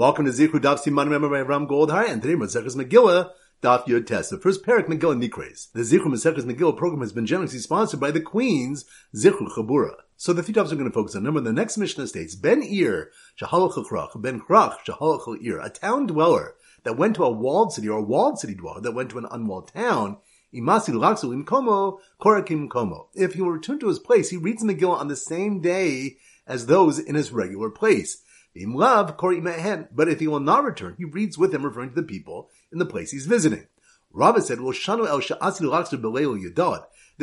Welcome to Zichru Daf Siman Member by Ram Goldhar, and today Maseches Megillah, Daf Yud Tes, the first parak Megillah Nikres. The Zichru Maseches Megillah program has been generously sponsored by the Queen's Zichru Chabura. So the three topics are going to focus on. Number the next Mishnah states, Ben Ir, Shahalach Chrach, Ben Chrach, Shahalach Ir, a town dweller that went to a walled city, or a walled city dweller that went to an unwalled town, Imasi Laksu in Komo, Korakim Komo. If he will return to his place, he reads Megillah on the same day as those in his regular place. But if he will not return, he reads with him, referring to the people in the place he's visiting. Rava said, This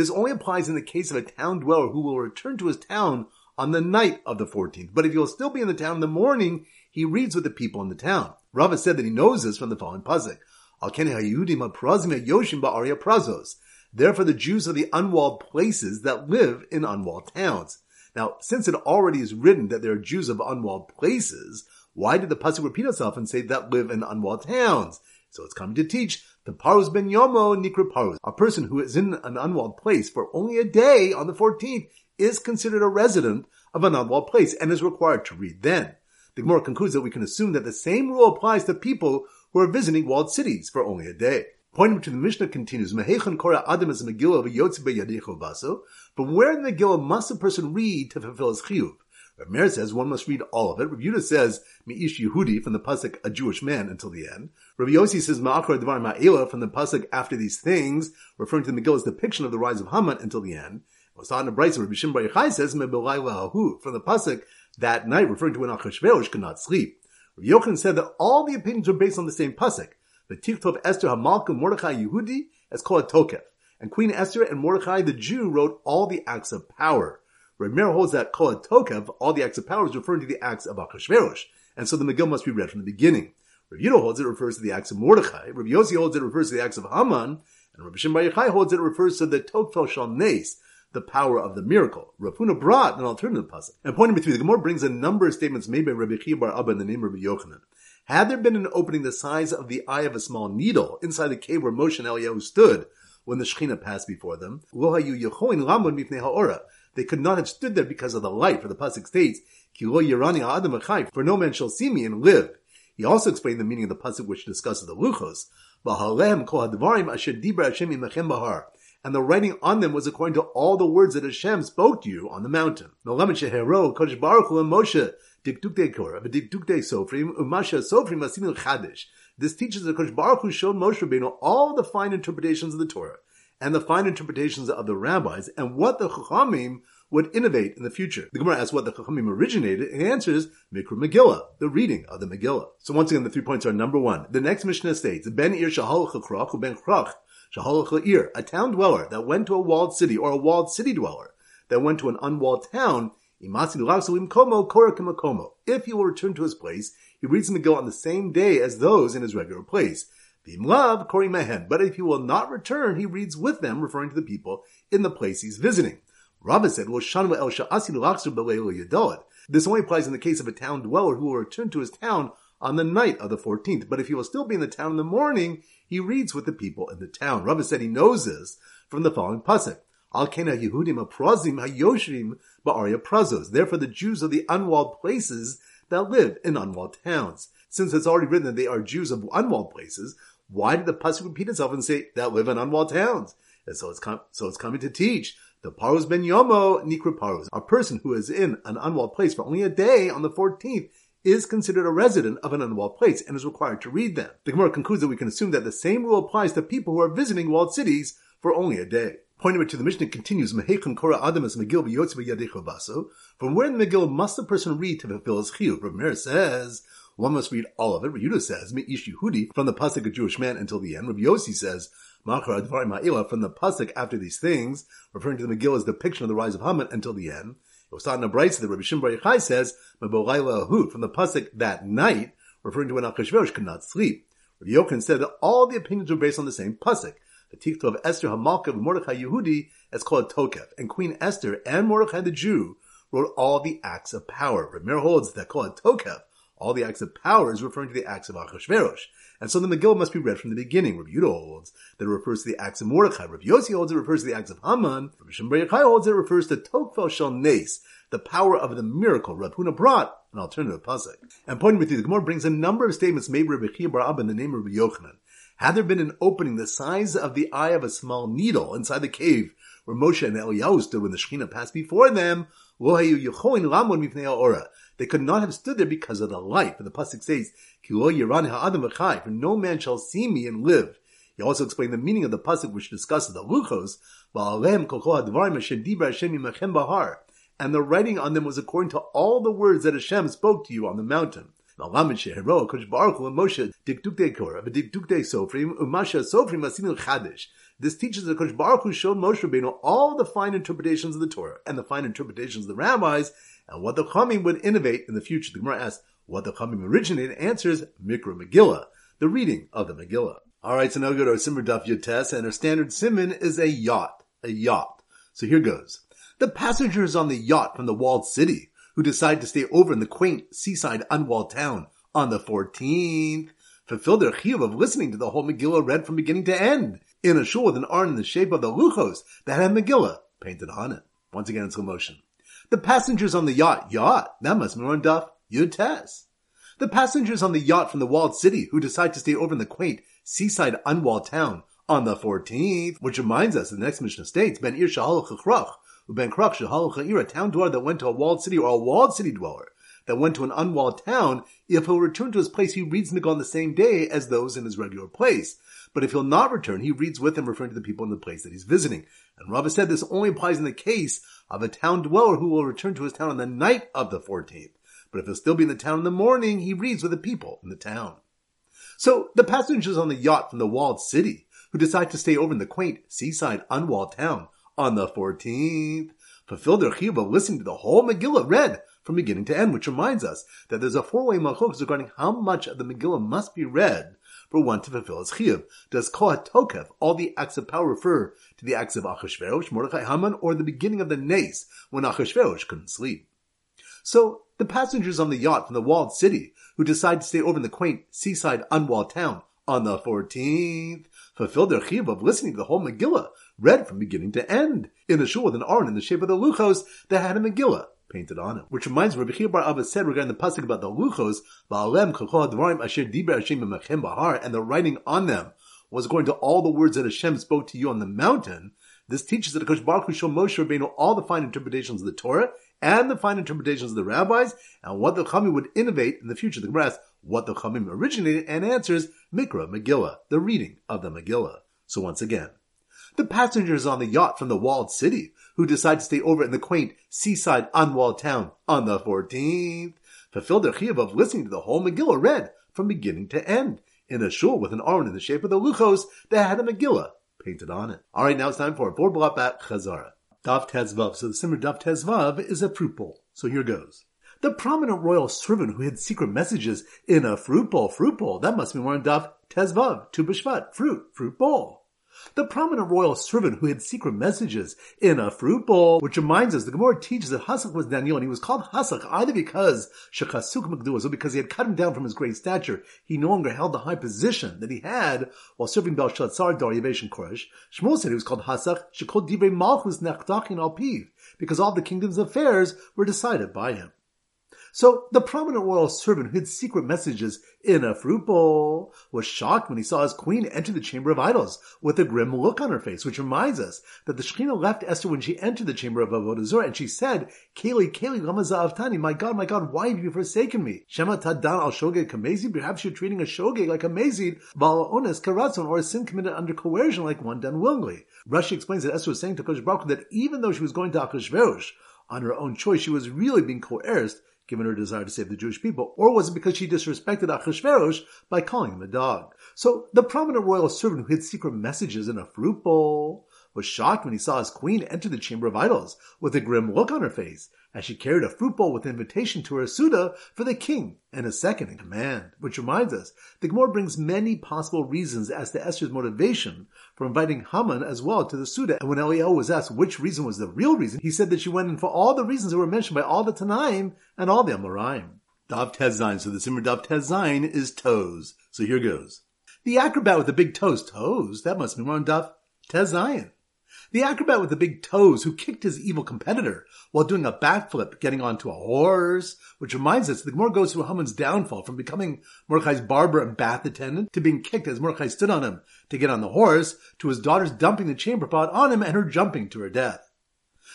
only applies in the case of a town dweller who will return to his town on the night of the 14th. But if he will still be in the town in the morning, he reads with the people in the town. Rava said that he knows this from the following pasuk. Therefore the Jews are the unwalled places that live in unwalled towns. Now, since it already is written that there are Jews of unwalled places, why did the pasuk repeat itself and say that live in unwalled towns? So it's coming to teach the parus ben yomo nikra parus. A person who is in an unwalled place for only a day on the 14th is considered a resident of an unwalled place and is required to read then. The Gemara concludes that we can assume that the same rule applies to people who are visiting walled cities for only a day. Pointing to the Mishnah continues, Mehechan Korah Adam is Megillah v'yotze be'yadecho baso. From where in the Megillah must a person read to fulfill his chiyuv? Rav says one must read all of it. Rav Yudah says Mi'ish Yehudi from the pasuk a Jewish man until the end. Rav Yossi says Ma'akar Dvar Ma'ela from the pasuk after these things, referring to the Megillah's depiction of the rise of Haman until the end. Osana Brisa Rabbi Shimon Bar says Me'belayla Hahu from the pasuk that night, referring to when Achashverosh could not sleep. Rav Yochanan said that all the opinions are based on the same pasuk. The Tichtov Esther Hamalka Mordechai Yehudi is called Tokef. And Queen Esther and Mordechai the Jew wrote all the acts of power. Meir holds that Kol Tokev, all the acts of power, is referring to the acts of Achashverosh. And so the Megillah must be read from the beginning. Rav Yudah holds it refers to the acts of Mordechai. Rav holds it refers to the acts of Haman. And Rav Shimon holds it refers to the Tokfel Shal Nes, the power of the miracle. Rav brought an alternative pasuk. And pointing between the Gemara brings a number of statements made by Rabbi Chia Bar Abba in the name of Rabbi Yochanan. Had there been an opening the size of the eye of a small needle inside the cave where Moshe and Eliyahu stood when the Shekhinah passed before them, they could not have stood there because of the light, for the Pasuk states, for no man shall see me and live. He also explained the meaning of the Pasuk which discusses the Luchos, and the writing on them was according to all the words that Hashem spoke to you on the mountain. Korah, Sofrim, Umasha Sofrim Asimil Chadish. This teaches that Kosh Baruch Hu showed Moshe Rabbeinu all the fine interpretations of the Torah and the fine interpretations of the rabbis and what the Chachamim would innovate in the future. The Gemara asks what the Chachamim originated and answers Mikra Megillah, the reading of the Megillah. So once again, the three points are number one. The next Mishnah states, Ben Ir Shahal Chachrach, Ben Chrach, Shahal Ir, a town dweller that went to a walled city or a walled city dweller that went to an unwalled town if he will return to his place, he reads the Megillah on the same day as those in his regular place. But if he will not return, he reads with them, referring to the people in the place he's visiting. Rabbah said, This only applies in the case of a town dweller who will return to his town on the night of the 14th. But if he will still be in the town in the morning, he reads with the people in the town. Rabbah said he knows this from the following pasuk. Al Kena Yehudim Aprazim Hayoshrim Ba'aria Prazos. Therefore, the Jews are the unwalled places that live in unwalled towns. Since it's already written that they are Jews of unwalled places, why did the pasuk repeat itself and say that live in unwalled towns? And so it's com- so it's coming to teach the paros ben yomo nikra paros. A person who is in an unwalled place for only a day on the 14th is considered a resident of an unwalled place and is required to read them. The Gemara concludes that we can assume that the same rule applies to people who are visiting walled cities for only a day. Pointing it to the Mishnah continues, Mehechon Korah Adamas Megil baso. From where in the Megillah must the person read to fulfill his chiyuv? Rav says, one must read all of it. Yehuda says, Me'ish Yehudi, from the pasuk a Jewish man until the end. Rabbi Yossi says, Machar from the pasuk after these things, referring to the Megillah's depiction of the rise of Haman until the end. Osad Nabraisa, the Rabbi Shimon Bar says, from the pasuk that night, referring to when Achashverosh could not sleep. Rabbi Yochanan said that all the opinions were based on the same pasuk the tikhto of Esther Hamalka of Mordechai Yehudi is called Tokef, and Queen Esther and Mordechai the Jew wrote all the acts of power. Ramir holds that called Tokef, All the acts of power is referring to the acts of Achashverosh. And so the Megillah must be read from the beginning. Rabbi Yudah holds that it refers to the acts of Mordechai. Rabbi Yossi holds it refers to the acts of Haman. Rabbi Shimon holds it refers to Tokfel Nes, the power of the miracle. Rav Huna brought an alternative pasuk. And pointing with you, the Gemara brings a number of statements made by Rabbi Chia Bar Abba in the name of Rabbi Yochanan. Had there been an opening the size of the eye of a small needle inside the cave where Moshe and Eliyahu stood when the Shekhinah passed before them, they could not have stood there because of the light. For the pasuk says, "For no man shall see me and live." He also explained the meaning of the pasuk which discusses the luchos, and the writing on them was according to all the words that Hashem spoke to you on the mountain. This teaches that Kosh Baruch Hu showed Moshe Rabbeinu all the fine interpretations of the Torah and the fine interpretations of the rabbis and what the Chamim would innovate in the future. The Gemara asks what the Chamim originated. Answers Mikra Megillah, the reading of the Megillah. All right, so now go to our Simmer Daf Yotes, and our standard simon is a yacht, a yacht. So here goes. The passengers on the yacht from the walled city who decide to stay over in the quaint seaside unwalled town on the 14th, fulfill their chiyuv of listening to the whole Megillah read from beginning to end, in a shul with an arn in the shape of the luchos that had Megillah painted on it. Once again in slow motion. The passengers on the yacht, yacht, that must be on Duff, Yud The passengers on the yacht from the walled city who decide to stay over in the quaint seaside unwalled town on the 14th, which reminds us the next Mishnah states, Ben Ir Shahal Ben Krach Shahal a town dweller that went to a walled city or a walled city dweller that went to an unwalled town, if he'll return to his place, he reads Nagon the same day as those in his regular place. But if he'll not return, he reads with them, referring to the people in the place that he's visiting. And Rava said this only applies in the case of a town dweller who will return to his town on the night of the 14th. But if he'll still be in the town in the morning, he reads with the people in the town. So the passengers on the yacht from the walled city who decide to stay over in the quaint seaside unwalled town on the 14th. Fulfill their chiyuv listening to the whole Megillah read from beginning to end, which reminds us that there's a four-way malchus regarding how much of the Megillah must be read for one to fulfill his chiyuv. Does kohat tokef, all the acts of power, refer to the acts of Achashverosh, Mordechai, Haman, or the beginning of the Nace when Achashverosh couldn't sleep? So the passengers on the yacht from the walled city who decide to stay over in the quaint seaside unwalled town on the 14th fulfilled their chiyuv of listening to the whole Megillah read from beginning to end, in a shul with an aron in the shape of the luchos that had a Megillah painted on it. Which reminds me, Rabbi Bar Abba said regarding the pasuk about the luchos, Ba'alem dvarim asher bahar, and the writing on them was according to all the words that Hashem spoke to you on the mountain. This teaches that Kosh Baruch showed Moshe Rabbeinu all the fine interpretations of the Torah and the fine interpretations of the rabbis, and what the Chamim would innovate in the future. The Gemara asks what the Chamim originated, and answers Mikra Megillah, the reading of the Megillah. So once again, the passengers on the yacht from the walled city who decide to stay over in the quaint seaside unwalled town on the 14th fulfilled their chiyuv of listening to the whole Megillah read from beginning to end in a shul with an aron in the shape of the luchos that had a Megillah painted on it. All right, now it's time for a board block back chazara. Daf Tezvav. So the Simmer Daf Tezvav is a fruit bowl. So here goes. The prominent royal servant who hid secret messages in a fruit bowl. Fruit bowl. That must be more in Daf Tezvav. Tu B'Shvat. Fruit. Fruit bowl the prominent royal servant who hid secret messages in a fruit bowl, which reminds us the Gemara teaches that Hasach was Daniel, and he was called Hasach either because Shechasuk Magduas or because he had cut him down from his great stature. He no longer held the high position that he had while serving Belshazzar, Darius, and Koresh. Shmuel said he was called Hasach Shekol Divrei Malchus Nechdachin Al Piv, because all the kingdom's affairs were decided by him. So the prominent royal servant who hid secret messages in a fruit bowl was shocked when he saw his queen enter the chamber of idols with a grim look on her face, which reminds us that the Shekhinah left Esther when she entered the chamber of Avodah Zarah, and she said, Kayli, Kayli, lama za'avtani, my God, my God, why have you forsaken me? Shema tadan al shogeg kamezid, perhaps you're treating a shogeg like a mazid, val ones karatzon, or a sin committed under coercion like one done willingly. Rashi explains that Esther was saying to Kosh Baruch that even though she was going to Achashverosh on her own choice, she was really being coerced given her desire to save the Jewish people, or was it because she disrespected Achashverosh by calling him a dog? So the prominent royal servant who hid secret messages in a fruit bowl was shocked when he saw his queen enter the chamber of idols with a grim look on her face as she carried a fruit bowl with invitation to her Suda for the king and a second in command. Which reminds us, the Gemara brings many possible reasons as to Esther's motivation for inviting Haman as well to the Suda. And when Eliyahu was asked which reason was the real reason, he said that she went in for all the reasons that were mentioned by all the Tanaim and all the Amoraim. Dav Tez Zayin. So the Simmer Dav Tez Zayin is toes. So here goes. The acrobat with the big toes. Toes? That must be one on Dav Tez Zayin. The acrobat with the big toes who kicked his evil competitor while doing a backflip, getting onto a horse, which reminds us that Gemara goes through Haman's downfall from becoming Mordechai's barber and bath attendant to being kicked as Mordechai stood on him to get on the horse to his daughter's dumping the chamber pot on him and her jumping to her death.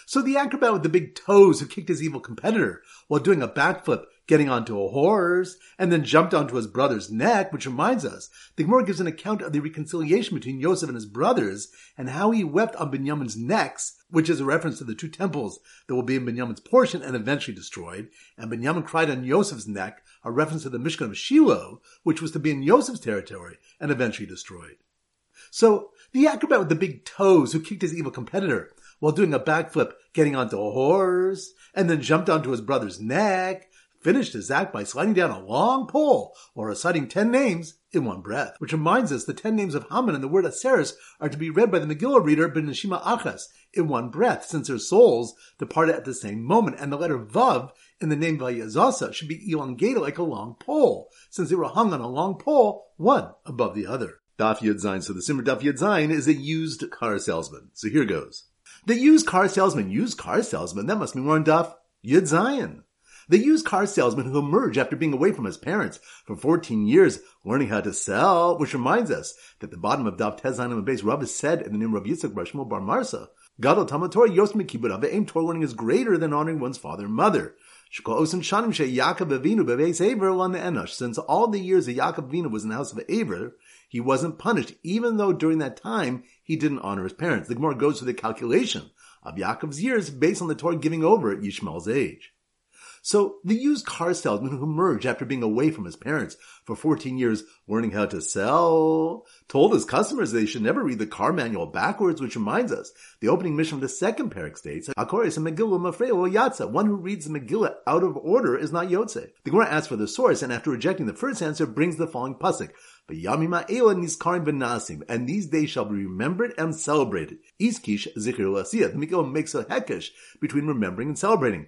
So the acrobat with the big toes who kicked his evil competitor while doing a backflip, getting onto a horse, and then jumped onto his brother's neck, which reminds us, the Gemara gives an account of the reconciliation between Yosef and his brothers and how he wept on Binyamin's necks, which is a reference to the two temples that will be in Binyamin's portion and eventually destroyed. And Binyamin cried on Yosef's neck, a reference to the Mishkan of Shiloh, which was to be in Yosef's territory and eventually destroyed. So the acrobat with the big toes who kicked his evil competitor while doing a backflip, getting onto a horse, and then jumped onto his brother's neck, finished his act by sliding down a long pole or reciting ten names in one breath. Which reminds us the ten names of Haman and the word Aseris are to be read by the Megillah reader Benishima Achas in one breath, since their souls departed at the same moment, and the letter Vav in the name Vayazasa should be elongated like a long pole, since they were hung on a long pole, one above the other. Daf Yud Zayin. So the Simmer Daf Yud Zayin is a used car salesman. So here goes. The used car salesman, used car salesman, that must be more on Daf Yud Zayin. The used car salesman who emerged after being away from his parents for 14 years, learning how to sell, which reminds us that the bottom of Daf Tez Zayin base Rav is said in the name of Yitzchak Shmuel Bar Marsa, Gadol Talmud Torah Yos Mekibud Aim Torah learning is greater than honoring one's father and mother. Since all the years that Yaakov Avinu was in the house of Aver, he wasn't punished, even though during that time he didn't honor his parents. The Gemara goes through the calculation of Yaakov's years based on the Torah giving over at Yishmael's age. So the used car salesman who emerged after being away from his parents for 14 years learning how to sell told his customers they should never read the car manual backwards, which reminds us the opening Mishnah of the second parak states, Akoris and Megillah Mafreo Yatza. One who reads the Megillah out of order is not Yotze. The Gemara asks for the source and after rejecting the first answer brings the following pasuk. And these days shall be remembered and celebrated. Iskish zikr The Megillah makes a hekesh between remembering and celebrating.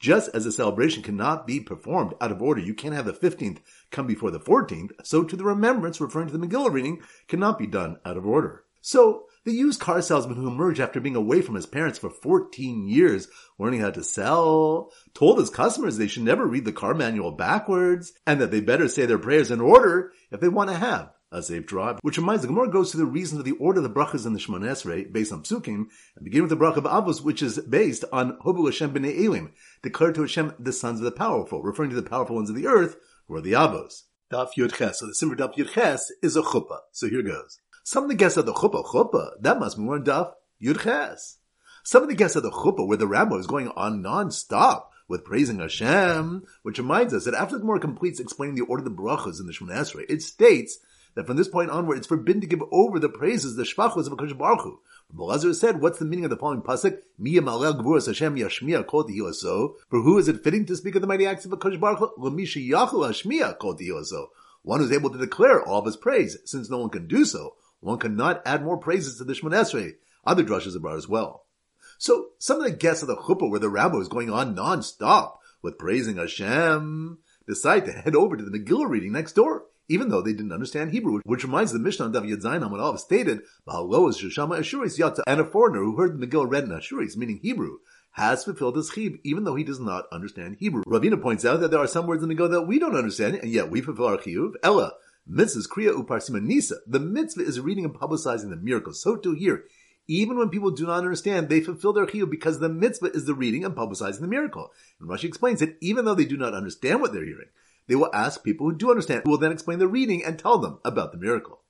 Just as a celebration cannot be performed out of order, you can't have the 15th come before the 14th, so to the remembrance referring to the Megillah reading cannot be done out of order. So, the used car salesman who emerged after being away from his parents for 14 years, learning how to sell, told his customers they should never read the car manual backwards, and that they better say their prayers in order if they want to have a safe drive. Which reminds the Gemara goes to the reasons of the order of the brachas in the Shemon Esrei based on psukim, and begin with the bracha of Avos, which is based on Hobu Hashem b'nei Elim, declared to Hashem the sons of the powerful, referring to the powerful ones of the earth, who are the Avos. Daf Yud Ches. So the Simmer Daf Yud Ches is a chuppah. So here goes. Some of the guests of the chuppah, chuppah, that must be more Daf Yud Ches. Some of the guests of the chuppah where the rabbi is going on non-stop with praising Hashem, which reminds us that after the Gemara completes explaining the order of the brachas in the Shemon Esrei, it states that from this point onward, it's forbidden to give over the praises, the shvachos of Hakadosh Baruch Hu. Belazar said, "What's the meaning of the following pasuk? Miya malel gvuras Hashem yashmiya kol tihilaso. For who is it fitting to speak of the mighty acts of Hakadosh Baruch Hu? Lamisha yachol hashmiya kol. One who's able to declare all of his praise, since no one can do so. One cannot add more praises to the Shemon Esrei. Other drushes are brought as well. So some of the guests of the chuppah where the rabbi is going on non-stop with praising Hashem decide to head over to the Megillah reading next door even though they didn't understand Hebrew, which reminds the Mishnah on Dav Yadzayin Amadav stated, is Shoshama Ashuris Yata, and a foreigner who heard the Megillah read in Ashuris, meaning Hebrew, has fulfilled his chib, even though he does not understand Hebrew. Ravina points out that there are some words in the Megillah that we don't understand, and yet we fulfill our chiyuv. Ella, mitzvahs kriya uparsima nisa. The mitzvah is reading and publicizing the miracles. So too here, even when people do not understand, they fulfill their chiyuv because the mitzvah is the reading and publicizing the miracle. And Rashi explains that even though they do not understand what they're hearing, they will ask people who do understand, who will then explain the reading and tell them about the miracle.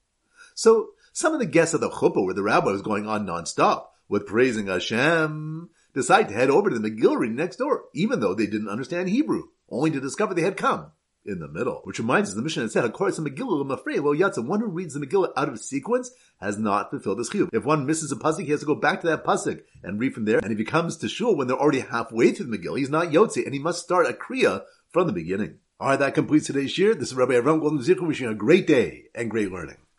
So, some of the guests of the chuppah where the rabbi was going on nonstop with praising Hashem decide to head over to the Megillah next door, even though they didn't understand Hebrew, only to discover they had come in the middle. Which reminds us, the Mishnah said, "According to Megillah, Mafrei lo yatsa." One who reads the Megillah out of sequence has not fulfilled his chiyuv. If one misses a pasuk, he has to go back to that pasuk and read from there. And if he comes to shul when they're already halfway through the Megillah, he's not yotze, and he must start a kriya from the beginning. All right, that completes today's shir. This is Rabbi Avram Golden Zichron wishing you a great day and great learning.